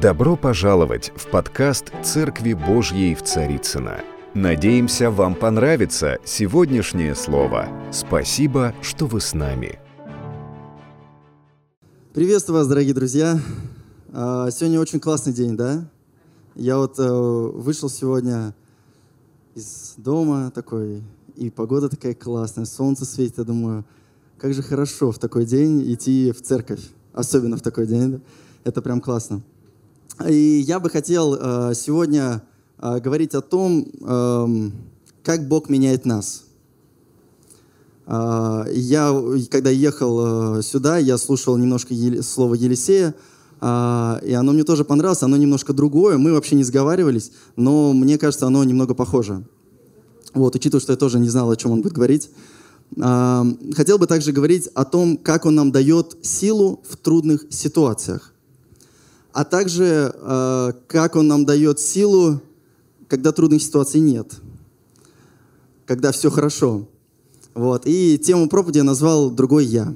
Добро пожаловать в подкаст «Церкви Божьей в Царицыно». Надеемся, вам понравится сегодняшнее слово. Спасибо, что вы с нами. Приветствую вас, дорогие друзья. А, сегодня очень классный день, да? Я вот э, вышел сегодня из дома такой, и погода такая классная, солнце светит, я думаю, как же хорошо в такой день идти в церковь, особенно в такой день, да? это прям классно. И я бы хотел э, сегодня э, говорить о том, э, как Бог меняет нас. Э, я, когда ехал сюда, я слушал немножко слово Елисея, и оно мне тоже понравилось, оно немножко другое, мы вообще не сговаривались, но мне кажется, оно немного похоже. Вот, учитывая, что я тоже не знал, о чем он будет говорить. Хотел бы также говорить о том, как он нам дает силу в трудных ситуациях а также э, как Он нам дает силу, когда трудных ситуаций нет, когда все хорошо. Вот. И тему проповеди я назвал «Другой я».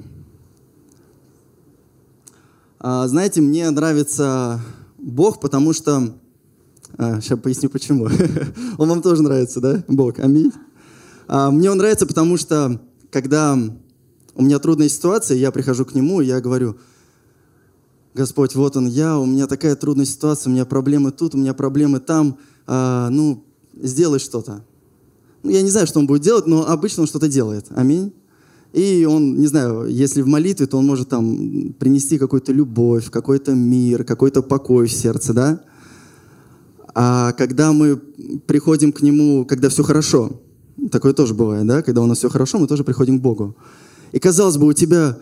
А, знаете, мне нравится Бог, потому что... А, сейчас поясню, почему. Он вам тоже нравится, да? Бог. Аминь. А, мне он нравится, потому что когда у меня трудная ситуация, я прихожу к Нему, и я говорю – Господь, вот он я, у меня такая трудная ситуация, у меня проблемы тут, у меня проблемы там, а, ну, сделай что-то. Ну, я не знаю, что он будет делать, но обычно он что-то делает. Аминь. И он, не знаю, если в молитве, то он может там принести какую-то любовь, какой-то мир, какой-то покой в сердце, да? А когда мы приходим к нему, когда все хорошо, такое тоже бывает, да? Когда у нас все хорошо, мы тоже приходим к Богу. И казалось бы, у тебя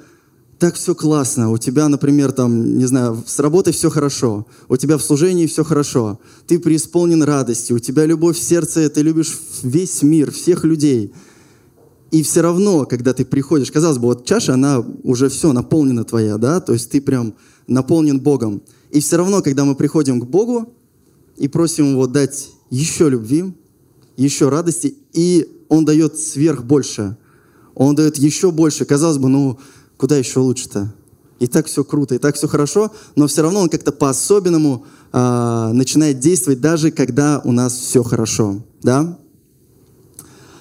так все классно, у тебя, например, там, не знаю, с работой все хорошо, у тебя в служении все хорошо, ты преисполнен радости, у тебя любовь в сердце, ты любишь весь мир, всех людей. И все равно, когда ты приходишь, казалось бы, вот чаша, она уже все наполнена твоя, да, то есть ты прям наполнен Богом. И все равно, когда мы приходим к Богу и просим Его дать еще любви, еще радости, и Он дает сверх больше, Он дает еще больше. Казалось бы, ну, куда еще лучше-то? И так все круто, и так все хорошо, но все равно он как-то по-особенному э, начинает действовать, даже когда у нас все хорошо. Да?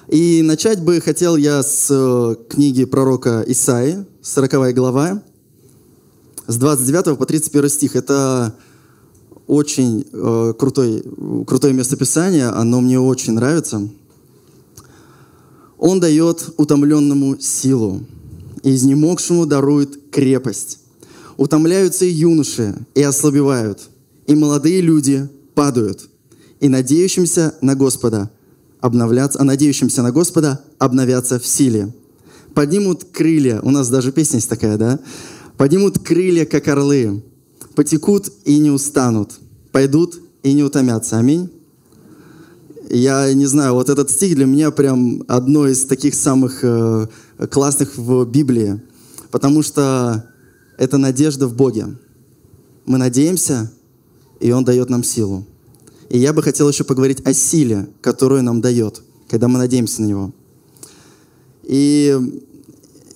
И начать бы хотел я с э, книги пророка Исаи, 40 глава, с 29 по 31 стих. Это очень э, крутой, крутое местописание, оно мне очень нравится. Он дает утомленному силу, и изнемогшему дарует крепость. Утомляются и юноши, и ослабевают, и молодые люди падают, и надеющимся на Господа обновляться, а надеющимся на Господа обновятся в силе. Поднимут крылья, у нас даже песня есть такая, да? Поднимут крылья, как орлы, потекут и не устанут, пойдут и не утомятся. Аминь. Я не знаю, вот этот стих для меня прям одно из таких самых э, классных в Библии, потому что это надежда в Боге. Мы надеемся, и Он дает нам силу. И я бы хотел еще поговорить о силе, которую нам дает, когда мы надеемся на Него. И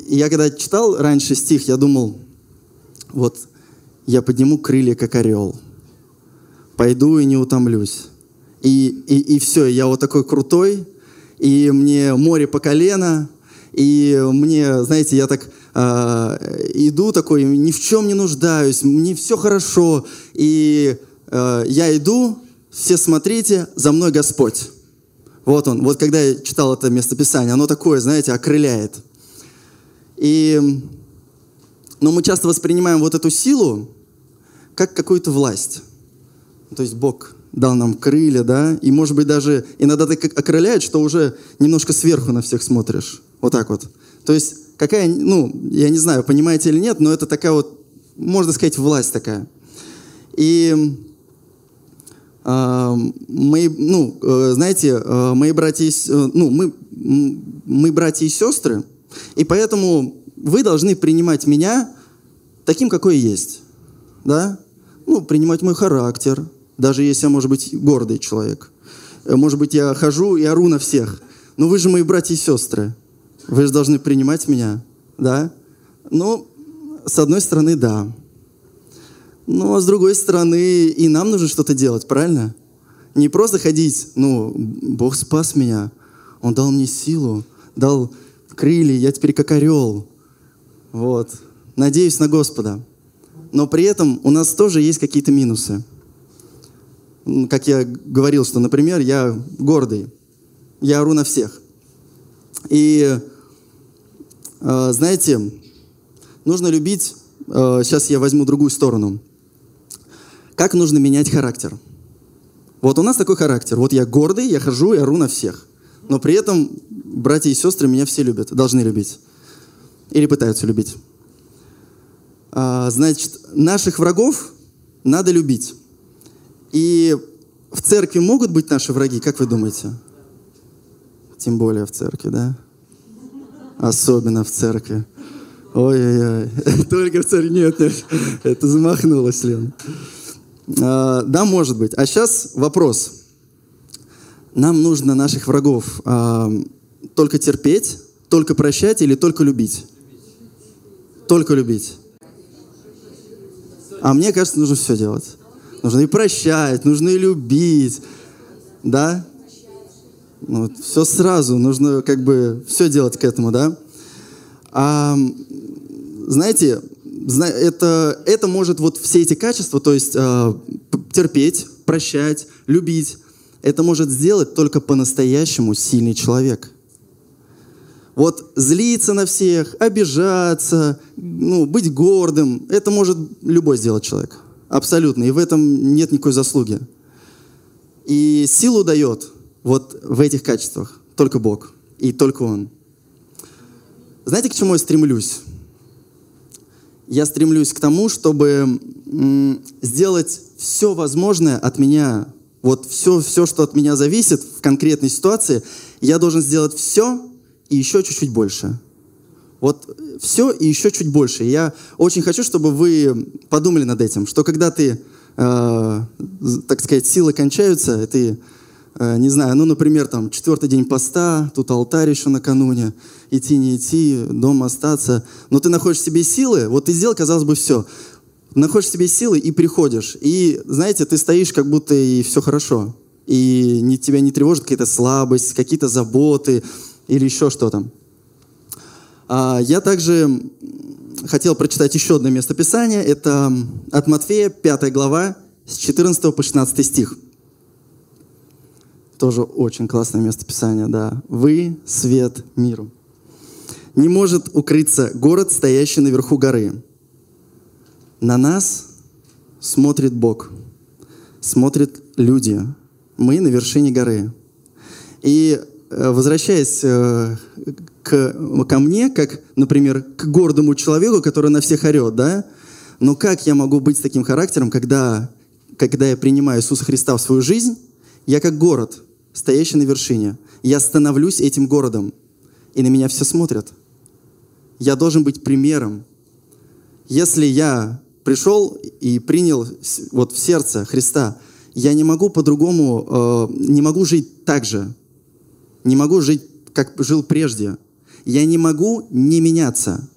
я когда читал раньше стих, я думал, вот я подниму крылья, как орел, пойду и не утомлюсь. И, и, и все, я вот такой крутой, и мне море по колено, и мне, знаете, я так э, иду такой, ни в чем не нуждаюсь, мне все хорошо. И э, я иду, все смотрите, за мной Господь. Вот он. Вот когда я читал это местописание, оно такое, знаете, окрыляет. И, но мы часто воспринимаем вот эту силу как какую-то власть. То есть Бог дал нам крылья, да, и, может быть, даже иногда так окрыляет, что уже немножко сверху на всех смотришь. Вот так вот. То есть какая, ну, я не знаю, понимаете или нет, но это такая вот, можно сказать, власть такая. И э, мои, ну, э, знаете, э, мои братья, э, ну, мы, мы братья и сестры, и поэтому вы должны принимать меня таким, какой есть, да? Ну, принимать мой характер, даже если я, может быть, гордый человек. Э, может быть, я хожу и ору на всех. Но вы же мои братья и сестры. Вы же должны принимать меня, да? Ну, с одной стороны, да. Ну, а с другой стороны, и нам нужно что-то делать, правильно? Не просто ходить, ну, Бог спас меня, Он дал мне силу, дал крылья, я теперь как орел. Вот. Надеюсь на Господа. Но при этом у нас тоже есть какие-то минусы. Как я говорил, что, например, я гордый. Я ору на всех. И, знаете, нужно любить... Э, сейчас я возьму другую сторону. Как нужно менять характер? Вот у нас такой характер. Вот я гордый, я хожу и ору на всех. Но при этом братья и сестры меня все любят, должны любить. Или пытаются любить. А, значит, наших врагов надо любить. И в церкви могут быть наши враги, как вы думаете? Тем более в церкви, да? Особенно в церкви. Ой-ой-ой. Только в церкви. Нет, нет. Это замахнулось, Лен. А, да, может быть. А сейчас вопрос. Нам нужно наших врагов а, только терпеть, только прощать или только любить? Только любить. А мне кажется, нужно все делать. Нужно и прощать, нужно и любить. Да? Ну, вот, все сразу, нужно как бы все делать к этому, да? А, знаете, это, это может вот все эти качества, то есть э, терпеть, прощать, любить, это может сделать только по-настоящему сильный человек. Вот злиться на всех, обижаться, ну, быть гордым, это может любой сделать человек. Абсолютно. И в этом нет никакой заслуги. И силу дает вот в этих качествах только Бог. И только Он. Знаете, к чему я стремлюсь? Я стремлюсь к тому, чтобы сделать все возможное от меня вот все, все, что от меня зависит в конкретной ситуации, я должен сделать все и еще чуть-чуть больше. Вот все и еще чуть больше. Я очень хочу, чтобы вы подумали над этим, что когда ты, э, так сказать, силы кончаются, ты, не знаю, ну, например, там, четвертый день поста, тут алтарь еще накануне, идти, не идти, дома остаться, но ты находишь в себе силы, вот ты сделал, казалось бы, все находишь в себе силы и приходишь. И, знаете, ты стоишь, как будто и все хорошо. И не, тебя не тревожит какая-то слабость, какие-то заботы или еще что-то. А, я также хотел прочитать еще одно местописание. Это от Матфея, 5 глава, с 14 по 16 стих. Тоже очень классное местописание, да. «Вы — свет миру». «Не может укрыться город, стоящий наверху горы, на нас смотрит Бог, смотрят люди. Мы на вершине горы. И э, возвращаясь э, к, ко мне, как, например, к гордому человеку, который на всех орет, да? Но как я могу быть с таким характером, когда, когда я принимаю Иисуса Христа в свою жизнь, я как город, стоящий на вершине. Я становлюсь этим городом, и на меня все смотрят. Я должен быть примером. Если я пришел и принял вот в сердце Христа, я не могу по-другому, э, не могу жить так же, не могу жить, как жил прежде. Я не могу не меняться.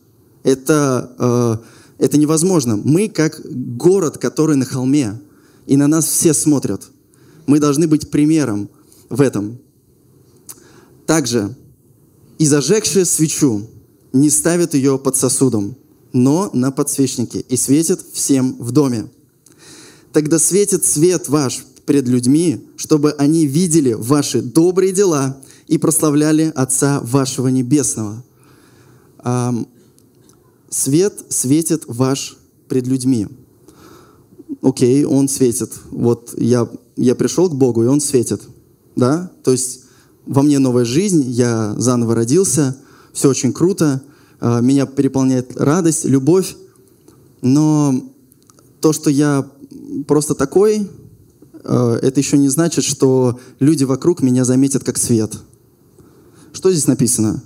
Это, э, это невозможно. Мы как город, который на холме, и на нас все смотрят. Мы должны быть примером в этом. Также и зажегшие свечу не ставят ее под сосудом, но на подсвечнике, и светит всем в доме. Тогда светит свет ваш пред людьми, чтобы они видели ваши добрые дела и прославляли Отца вашего Небесного. Свет светит ваш пред людьми. Окей, он светит. Вот я, я пришел к Богу, и он светит. Да? То есть во мне новая жизнь, я заново родился, все очень круто – Э, меня переполняет радость, любовь, но то, что я просто такой, э, это еще не значит, что люди вокруг меня заметят как свет. Что здесь написано?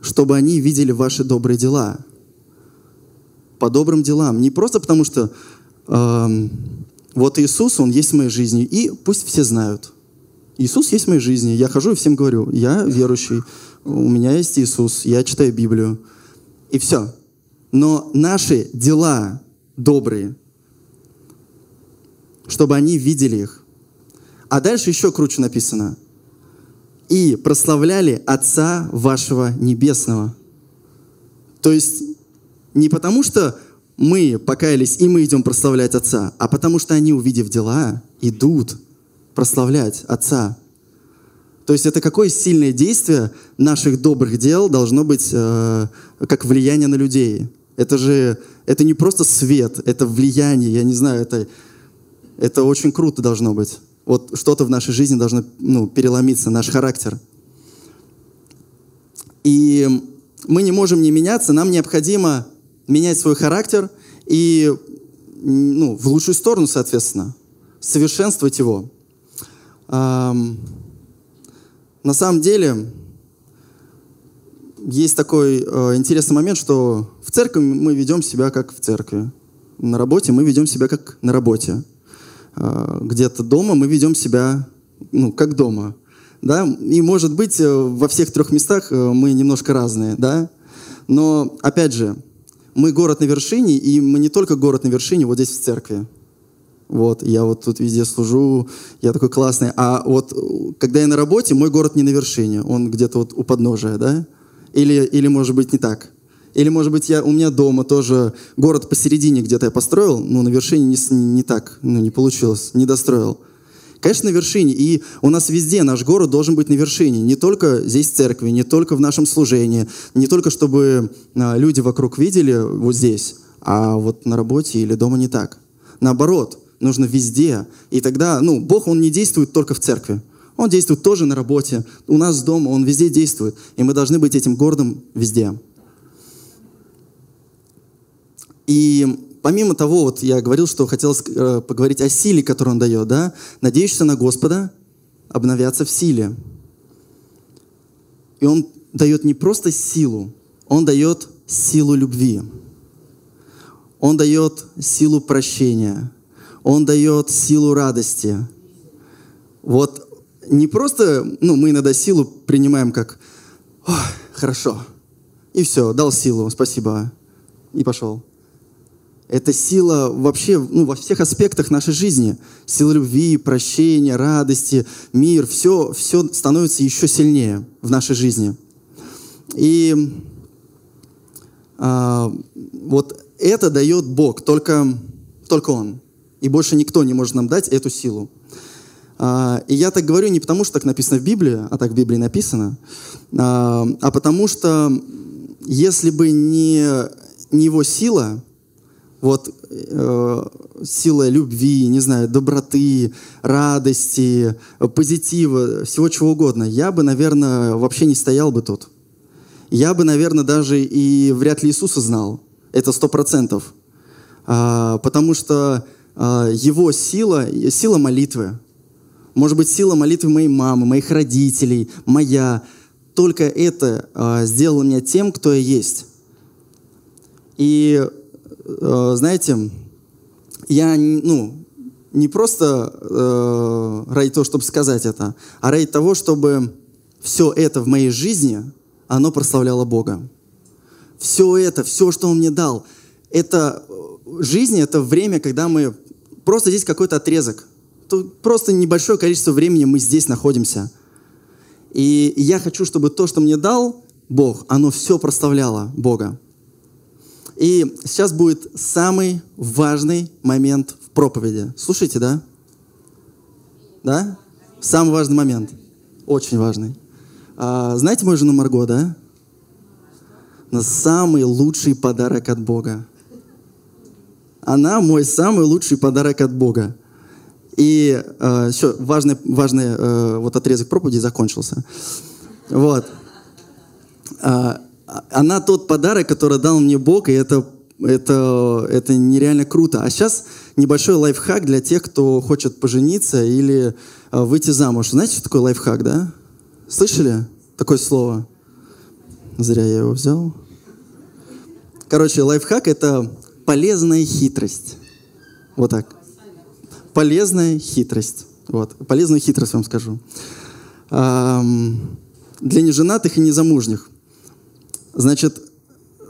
Чтобы они видели ваши добрые дела. По добрым делам. Не просто потому, что э, вот Иисус, Он есть в моей жизни, и пусть все знают. Иисус есть в моей жизни. Я хожу и всем говорю, я верующий у меня есть Иисус, я читаю Библию, и все. Но наши дела добрые, чтобы они видели их. А дальше еще круче написано. И прославляли Отца вашего Небесного. То есть не потому, что мы покаялись, и мы идем прославлять Отца, а потому что они, увидев дела, идут прославлять Отца. То есть это какое сильное действие наших добрых дел должно быть э, как влияние на людей. Это же это не просто свет, это влияние, я не знаю, это, это очень круто должно быть. Вот что-то в нашей жизни должно ну, переломиться, наш характер. И мы не можем не меняться, нам необходимо менять свой характер и ну, в лучшую сторону, соответственно, совершенствовать его. На самом деле, есть такой э, интересный момент, что в церкви мы ведем себя как в церкви. На работе мы ведем себя как на работе. Э, где-то дома мы ведем себя ну, как дома. Да? И, может быть, э, во всех трех местах э, мы немножко разные. Да? Но, опять же, мы город на вершине, и мы не только город на вершине, вот здесь в церкви. Вот, я вот тут везде служу, я такой классный. А вот когда я на работе, мой город не на вершине, он где-то вот у подножия, да? Или, или может быть не так. Или, может быть, я, у меня дома тоже город посередине где-то я построил, но на вершине не, не, не так, ну, не получилось, не достроил. Конечно, на вершине. И у нас везде наш город должен быть на вершине. Не только здесь в церкви, не только в нашем служении, не только чтобы а, люди вокруг видели вот здесь, а вот на работе или дома не так. Наоборот, нужно везде. И тогда, ну, Бог, Он не действует только в церкви. Он действует тоже на работе, у нас дома, он везде действует. И мы должны быть этим городом везде. И помимо того, вот я говорил, что хотел э, поговорить о силе, которую он дает, да? Надеешься на Господа, обновятся в силе. И он дает не просто силу, он дает силу любви. Он дает силу прощения. Он дает силу радости. Вот не просто, ну, мы иногда силу принимаем как «хорошо», и все, дал силу, спасибо, и пошел. Это сила вообще ну, во всех аспектах нашей жизни. Сила любви, прощения, радости, мир. Все, все становится еще сильнее в нашей жизни. И а, вот это дает Бог, только, только Он. И больше никто не может нам дать эту силу. А, и я так говорю не потому, что так написано в Библии, а так в Библии написано, а, а потому что если бы не, не его сила, вот э, сила любви, не знаю, доброты, радости, позитива, всего чего угодно, я бы, наверное, вообще не стоял бы тут. Я бы, наверное, даже и вряд ли Иисуса знал. Это сто процентов. А, потому что его сила, сила молитвы, может быть, сила молитвы моей мамы, моих родителей, моя. Только это э, сделало меня тем, кто я есть. И, э, знаете, я, ну, не просто ради того, чтобы сказать это, а ради того, чтобы все это в моей жизни, оно прославляло Бога. Все это, все, что Он мне дал, это жизнь, это время, когда мы просто здесь какой-то отрезок то просто небольшое количество времени мы здесь находимся. И я хочу, чтобы то, что мне дал Бог, оно все прославляло Бога. И сейчас будет самый важный момент в проповеди. Слушайте, да? Да? Самый важный момент. Очень важный. А, знаете мою жену Марго, да? На самый лучший подарок от Бога. Она мой самый лучший подарок от Бога. И э, все, важный, важный э, вот отрезок проповеди закончился. Вот. А, она тот подарок, который дал мне Бог, и это, это, это нереально круто. А сейчас небольшой лайфхак для тех, кто хочет пожениться или э, выйти замуж. Знаете, что такое лайфхак, да? Слышали такое слово? Зря я его взял. Короче, лайфхак — это полезная хитрость. Вот так полезная хитрость. Вот, полезную хитрость вам скажу. Для неженатых и незамужних. Значит,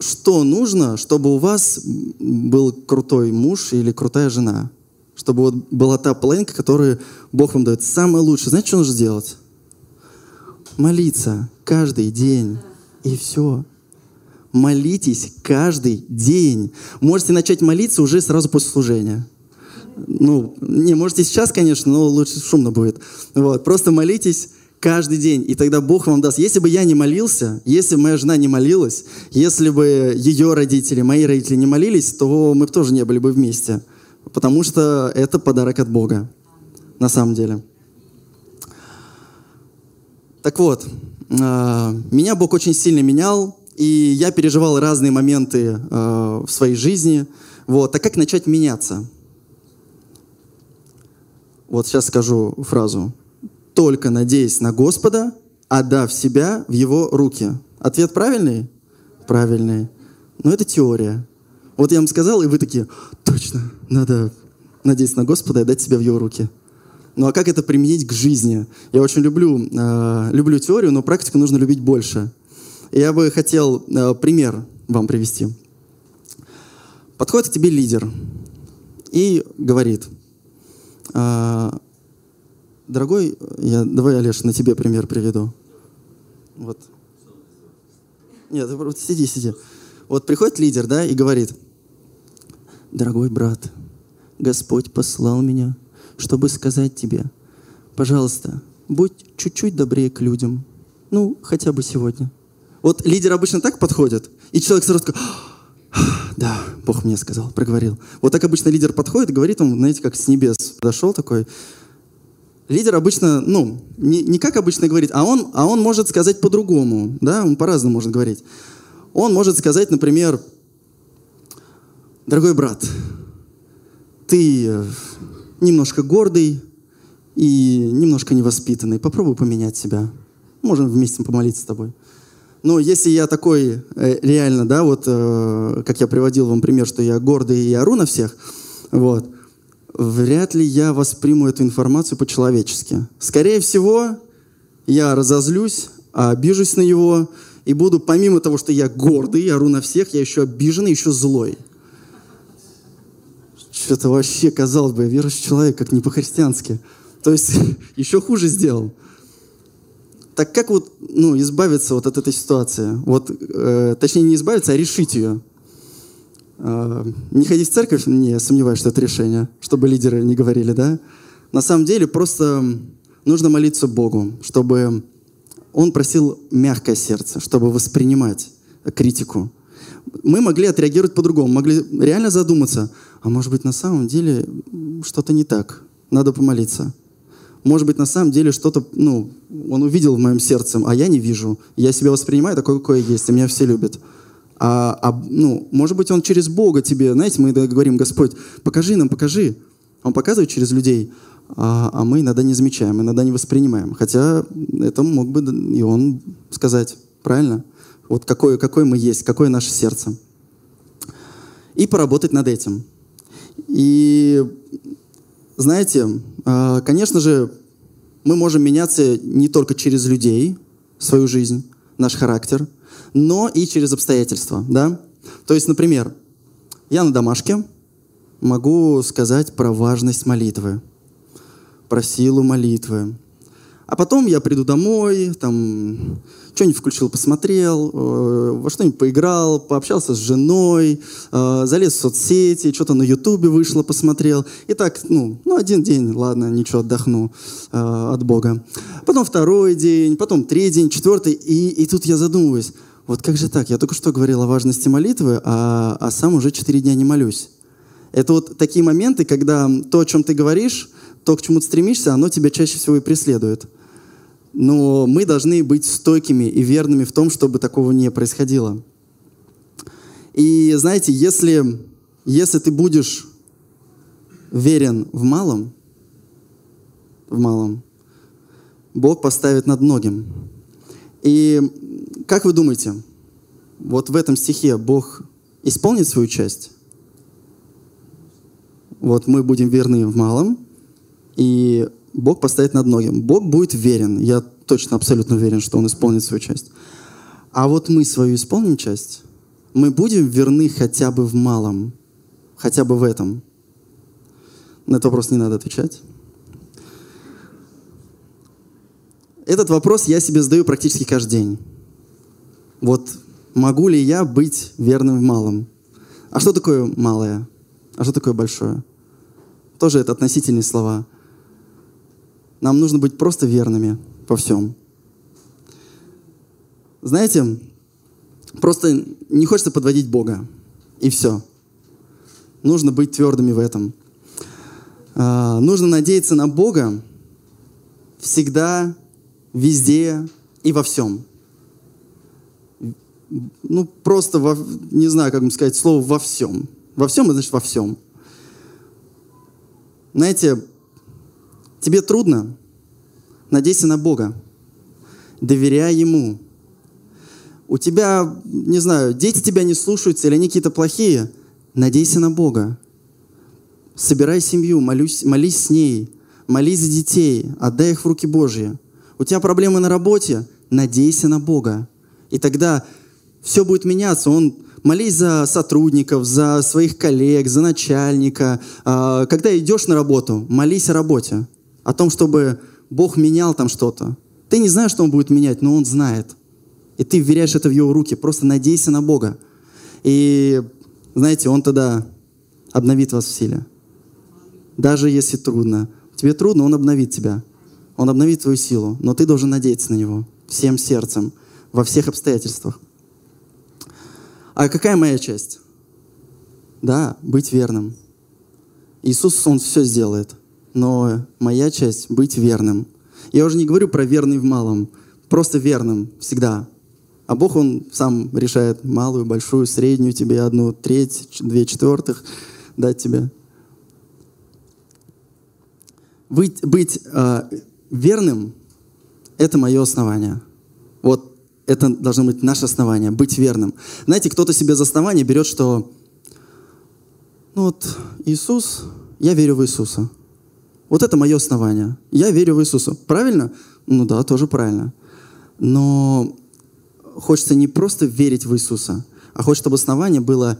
что нужно, чтобы у вас был крутой муж или крутая жена? чтобы вот была та половинка, которую Бог вам дает. Самое лучшее. Знаете, что нужно сделать? Молиться каждый день. И все. Молитесь каждый день. Можете начать молиться уже сразу после служения. Ну, не, можете сейчас, конечно, но лучше шумно будет. Вот, просто молитесь каждый день, и тогда Бог вам даст. Если бы я не молился, если бы моя жена не молилась, если бы ее родители, мои родители не молились, то мы бы тоже не были бы вместе. Потому что это подарок от Бога, на самом деле. Так вот, а, меня Бог очень сильно менял, и я переживал разные моменты а, в своей жизни. Вот, а как начать меняться? Вот сейчас скажу фразу только надеясь на Господа, отдав себя в Его руки. Ответ правильный? Правильный. Но это теория. Вот я вам сказал, и вы такие, точно, надо надеяться на Господа и отдать себя в Его руки. Ну а как это применить к жизни? Я очень люблю, э, люблю теорию, но практику нужно любить больше. Я бы хотел э, пример вам привести. Подходит к тебе лидер и говорит, э, Дорогой, я, давай, Олеж, на тебе пример приведу. Вот. Нет, вот сиди, сиди. Вот приходит лидер, да, и говорит, дорогой брат, Господь послал меня, чтобы сказать тебе, пожалуйста, будь чуть-чуть добрее к людям. Ну, хотя бы сегодня. Вот лидер обычно так подходит, и человек сразу такой, да, Бог мне сказал, проговорил. Вот так обычно лидер подходит, говорит он, знаете, как с небес подошел такой, лидер обычно, ну, не, не как обычно говорит, а он, а он может сказать по-другому, да, он по-разному может говорить. Он может сказать, например, дорогой брат, ты э, немножко гордый и немножко невоспитанный, попробуй поменять себя. Можем вместе помолиться с тобой. Но если я такой э, реально, да, вот, э, как я приводил вам пример, что я гордый и ору на всех, вот, вряд ли я восприму эту информацию по-человечески. Скорее всего, я разозлюсь, обижусь на него, и буду, помимо того, что я гордый, я ору на всех, я еще обиженный, еще злой. Что-то вообще, казалось бы, верующий человек, как не по-христиански. То есть еще хуже сделал. Так как вот ну, избавиться вот от этой ситуации? Вот, э, точнее, не избавиться, а решить ее. А, не ходить в церковь, не сомневаюсь, что это решение, чтобы лидеры не говорили, да? На самом деле просто нужно молиться Богу, чтобы Он просил мягкое сердце, чтобы воспринимать критику. Мы могли отреагировать по-другому, могли реально задуматься, а может быть на самом деле что-то не так, надо помолиться. Может быть, на самом деле что-то, ну, он увидел в моем сердце, а я не вижу. Я себя воспринимаю такой, какой я есть, и меня все любят а, а, ну, может быть, он через Бога тебе, знаете, мы говорим, Господь, покажи нам, покажи. Он показывает через людей, а, а мы иногда не замечаем, иногда не воспринимаем. Хотя это мог бы и он сказать, правильно? Вот какое, какое мы есть, какое наше сердце. И поработать над этим. И знаете, конечно же, мы можем меняться не только через людей, свою жизнь, наш характер – но и через обстоятельства, да? То есть, например, я на домашке могу сказать про важность молитвы, про силу молитвы. А потом я приду домой, там, что-нибудь включил, посмотрел, э, во что-нибудь поиграл, пообщался с женой, э, залез в соцсети, что-то на ютубе вышло, посмотрел. И так, ну, ну, один день, ладно, ничего, отдохну э, от Бога. Потом второй день, потом третий день, четвертый, и, и тут я задумываюсь, вот как же так? Я только что говорил о важности молитвы, а, а сам уже четыре дня не молюсь. Это вот такие моменты, когда то, о чем ты говоришь, то, к чему ты стремишься, оно тебя чаще всего и преследует. Но мы должны быть стойкими и верными в том, чтобы такого не происходило. И знаете, если, если ты будешь верен в малом, в малом, Бог поставит над многим. И как вы думаете, вот в этом стихе Бог исполнит свою часть? Вот мы будем верны в малом, и Бог поставит над многим. Бог будет верен. Я точно, абсолютно уверен, что Он исполнит свою часть. А вот мы свою исполним часть. Мы будем верны хотя бы в малом, хотя бы в этом. На этот вопрос не надо отвечать. Этот вопрос я себе задаю практически каждый день. Вот могу ли я быть верным в малом? А что такое малое? А что такое большое? Тоже это относительные слова. Нам нужно быть просто верными во всем. Знаете, просто не хочется подводить Бога. И все. Нужно быть твердыми в этом. А, нужно надеяться на Бога всегда везде и во всем. Ну, просто, во, не знаю, как сказать слово «во всем». Во всем, значит во всем. Знаете, тебе трудно, надейся на Бога, доверяй Ему. У тебя, не знаю, дети тебя не слушаются или они какие-то плохие, надейся на Бога. Собирай семью, молюсь, молись с ней, молись за детей, отдай их в руки Божьи. У тебя проблемы на работе? Надейся на Бога. И тогда все будет меняться. Он молись за сотрудников, за своих коллег, за начальника. А, когда идешь на работу, молись о работе, о том, чтобы Бог менял там что-то. Ты не знаешь, что Он будет менять, но Он знает. И ты вверяешь это в Его руки. Просто надейся на Бога. И, знаете, Он тогда обновит вас в силе. Даже если трудно. Тебе трудно, Он обновит тебя. Он обновит твою силу, но ты должен надеяться на Него всем сердцем, во всех обстоятельствах. А какая моя часть? Да, быть верным. Иисус, Он все сделает. Но моя часть — быть верным. Я уже не говорю про верный в малом, просто верным всегда. А Бог, Он сам решает малую, большую, среднюю тебе, одну треть, две четвертых дать тебе. Быть, быть э, верным — это мое основание. Вот это должно быть наше основание, быть верным. Знаете, кто-то себе за основание берет, что ну вот Иисус, я верю в Иисуса. Вот это мое основание. Я верю в Иисуса. Правильно? Ну да, тоже правильно. Но хочется не просто верить в Иисуса, а хочется, чтобы основание было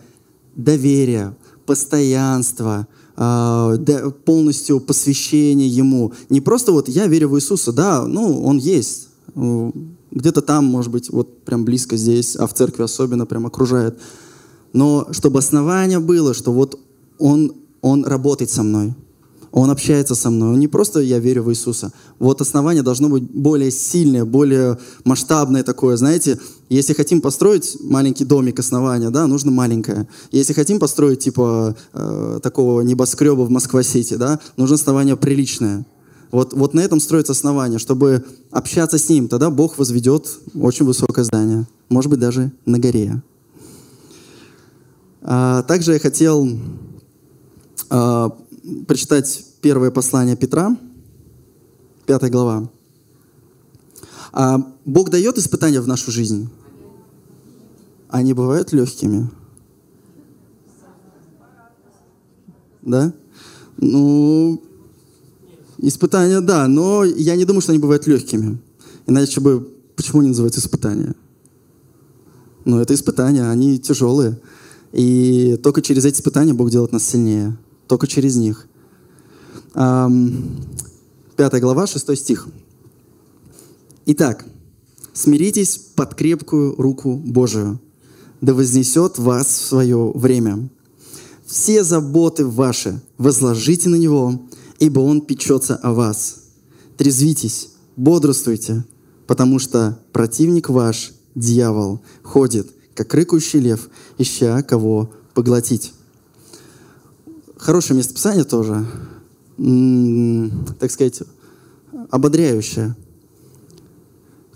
доверие, постоянство, а, полностью посвящение Ему. Не просто вот я верю в Иисуса, да, ну, Он есть. Где-то там, может быть, вот прям близко здесь, а в церкви особенно прям окружает. Но чтобы основание было, что вот Он, он работает со мной, он общается со мной. Не просто «я верю в Иисуса». Вот основание должно быть более сильное, более масштабное такое. Знаете, если хотим построить маленький домик основания, да, нужно маленькое. Если хотим построить типа э, такого небоскреба в Москва-Сити, да, нужно основание приличное. Вот, вот на этом строится основание, чтобы общаться с Ним. Тогда Бог возведет очень высокое здание. Может быть, даже на горе. А, также я хотел а, прочитать первое послание Петра, пятая глава. А Бог дает испытания в нашу жизнь. Они бывают легкими. Да? Ну, испытания, да, но я не думаю, что они бывают легкими. Иначе бы, почему они называются испытания? Ну, это испытания, они тяжелые. И только через эти испытания Бог делает нас сильнее только через них. Пятая глава, шестой стих. Итак, смиритесь под крепкую руку Божию, да вознесет вас в свое время. Все заботы ваши возложите на Него, ибо Он печется о вас. Трезвитесь, бодрствуйте, потому что противник ваш, дьявол, ходит, как рыкающий лев, ища кого поглотить хорошее местописание тоже, так сказать, ободряющее.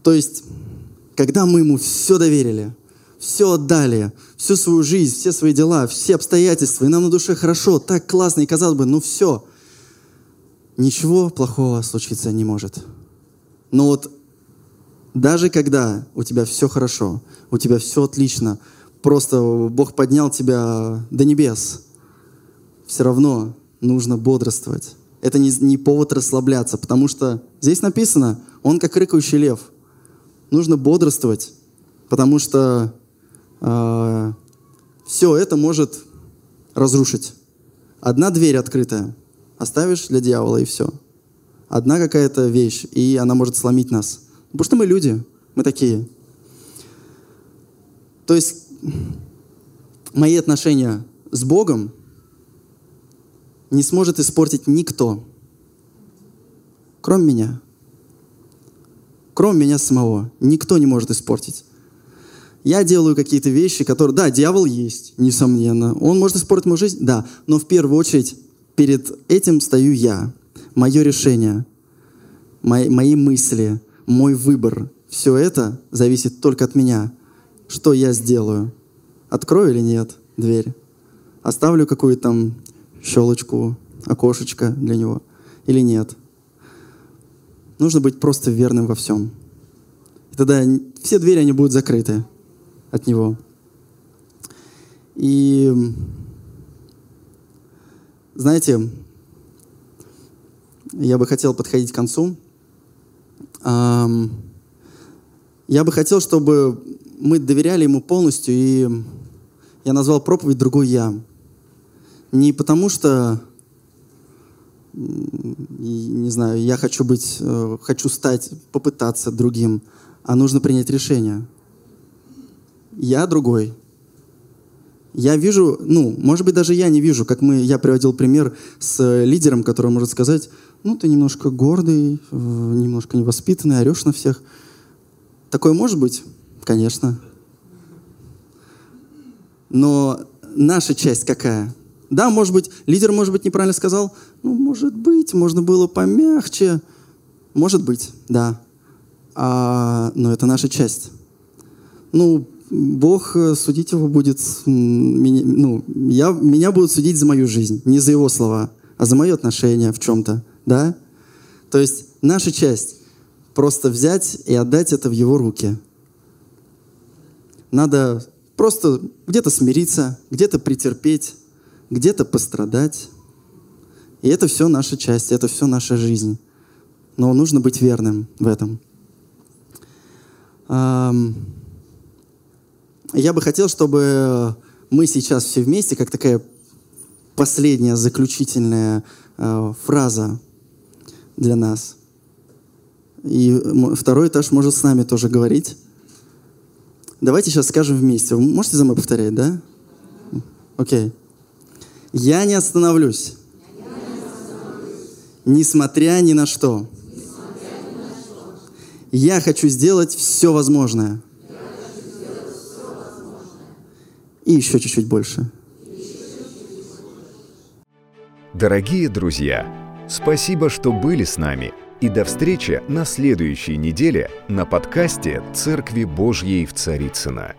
То есть, когда мы ему все доверили, все отдали, всю свою жизнь, все свои дела, все обстоятельства, и нам на душе хорошо, так классно, и казалось бы, ну все, ничего плохого случиться не может. Но вот даже когда у тебя все хорошо, у тебя все отлично, просто Бог поднял тебя до небес – все равно нужно бодрствовать. Это не, не повод расслабляться, потому что здесь написано, он как рыкающий лев. Нужно бодрствовать, потому что э, все это может разрушить. Одна дверь открытая, оставишь для дьявола, и все. Одна какая-то вещь, и она может сломить нас. Потому что мы люди, мы такие. То есть мои отношения с Богом не сможет испортить никто, кроме меня. Кроме меня самого. Никто не может испортить. Я делаю какие-то вещи, которые... Да, дьявол есть, несомненно. Он может испортить мою жизнь, да. Но в первую очередь перед этим стою я. Мое решение, мои, мои мысли, мой выбор. Все это зависит только от меня. Что я сделаю? Открою или нет дверь? Оставлю какую-то там щелочку, окошечко для него или нет? Нужно быть просто верным во всем. И тогда все двери, они будут закрыты от него. И знаете, я бы хотел подходить к концу. Я бы хотел, чтобы мы доверяли ему полностью, и я назвал проповедь «Другой я». Не потому что, не знаю, я хочу быть, э, хочу стать, попытаться другим, а нужно принять решение. Я другой. Я вижу, ну, может быть, даже я не вижу, как мы, я приводил пример с лидером, который может сказать, ну, ты немножко гордый, э, немножко невоспитанный, орешь на всех. Такое может быть? Конечно. Но наша часть какая? Да, может быть, лидер, может быть, неправильно сказал. Ну, может быть, можно было помягче. Может быть, да. А, но это наша часть. Ну, Бог э, судить его будет, ну, я, меня будут судить за мою жизнь, не за его слова, а за мои отношения в чем-то, да? То есть наша часть просто взять и отдать это в его руки. Надо просто где-то смириться, где-то претерпеть, где-то пострадать. И это все наша часть, это все наша жизнь. Но нужно быть верным в этом. Я бы хотел, чтобы мы сейчас все вместе, как такая последняя заключительная э, фраза для нас. И второй этаж может с нами тоже говорить. Давайте сейчас скажем вместе. Вы можете за мной повторять, да? Окей. Okay. Я не остановлюсь. Несмотря ни на что. Я хочу сделать все возможное. И еще чуть-чуть больше. Дорогие друзья, спасибо, что были с нами. И до встречи на следующей неделе на подкасте «Церкви Божьей в Царицына.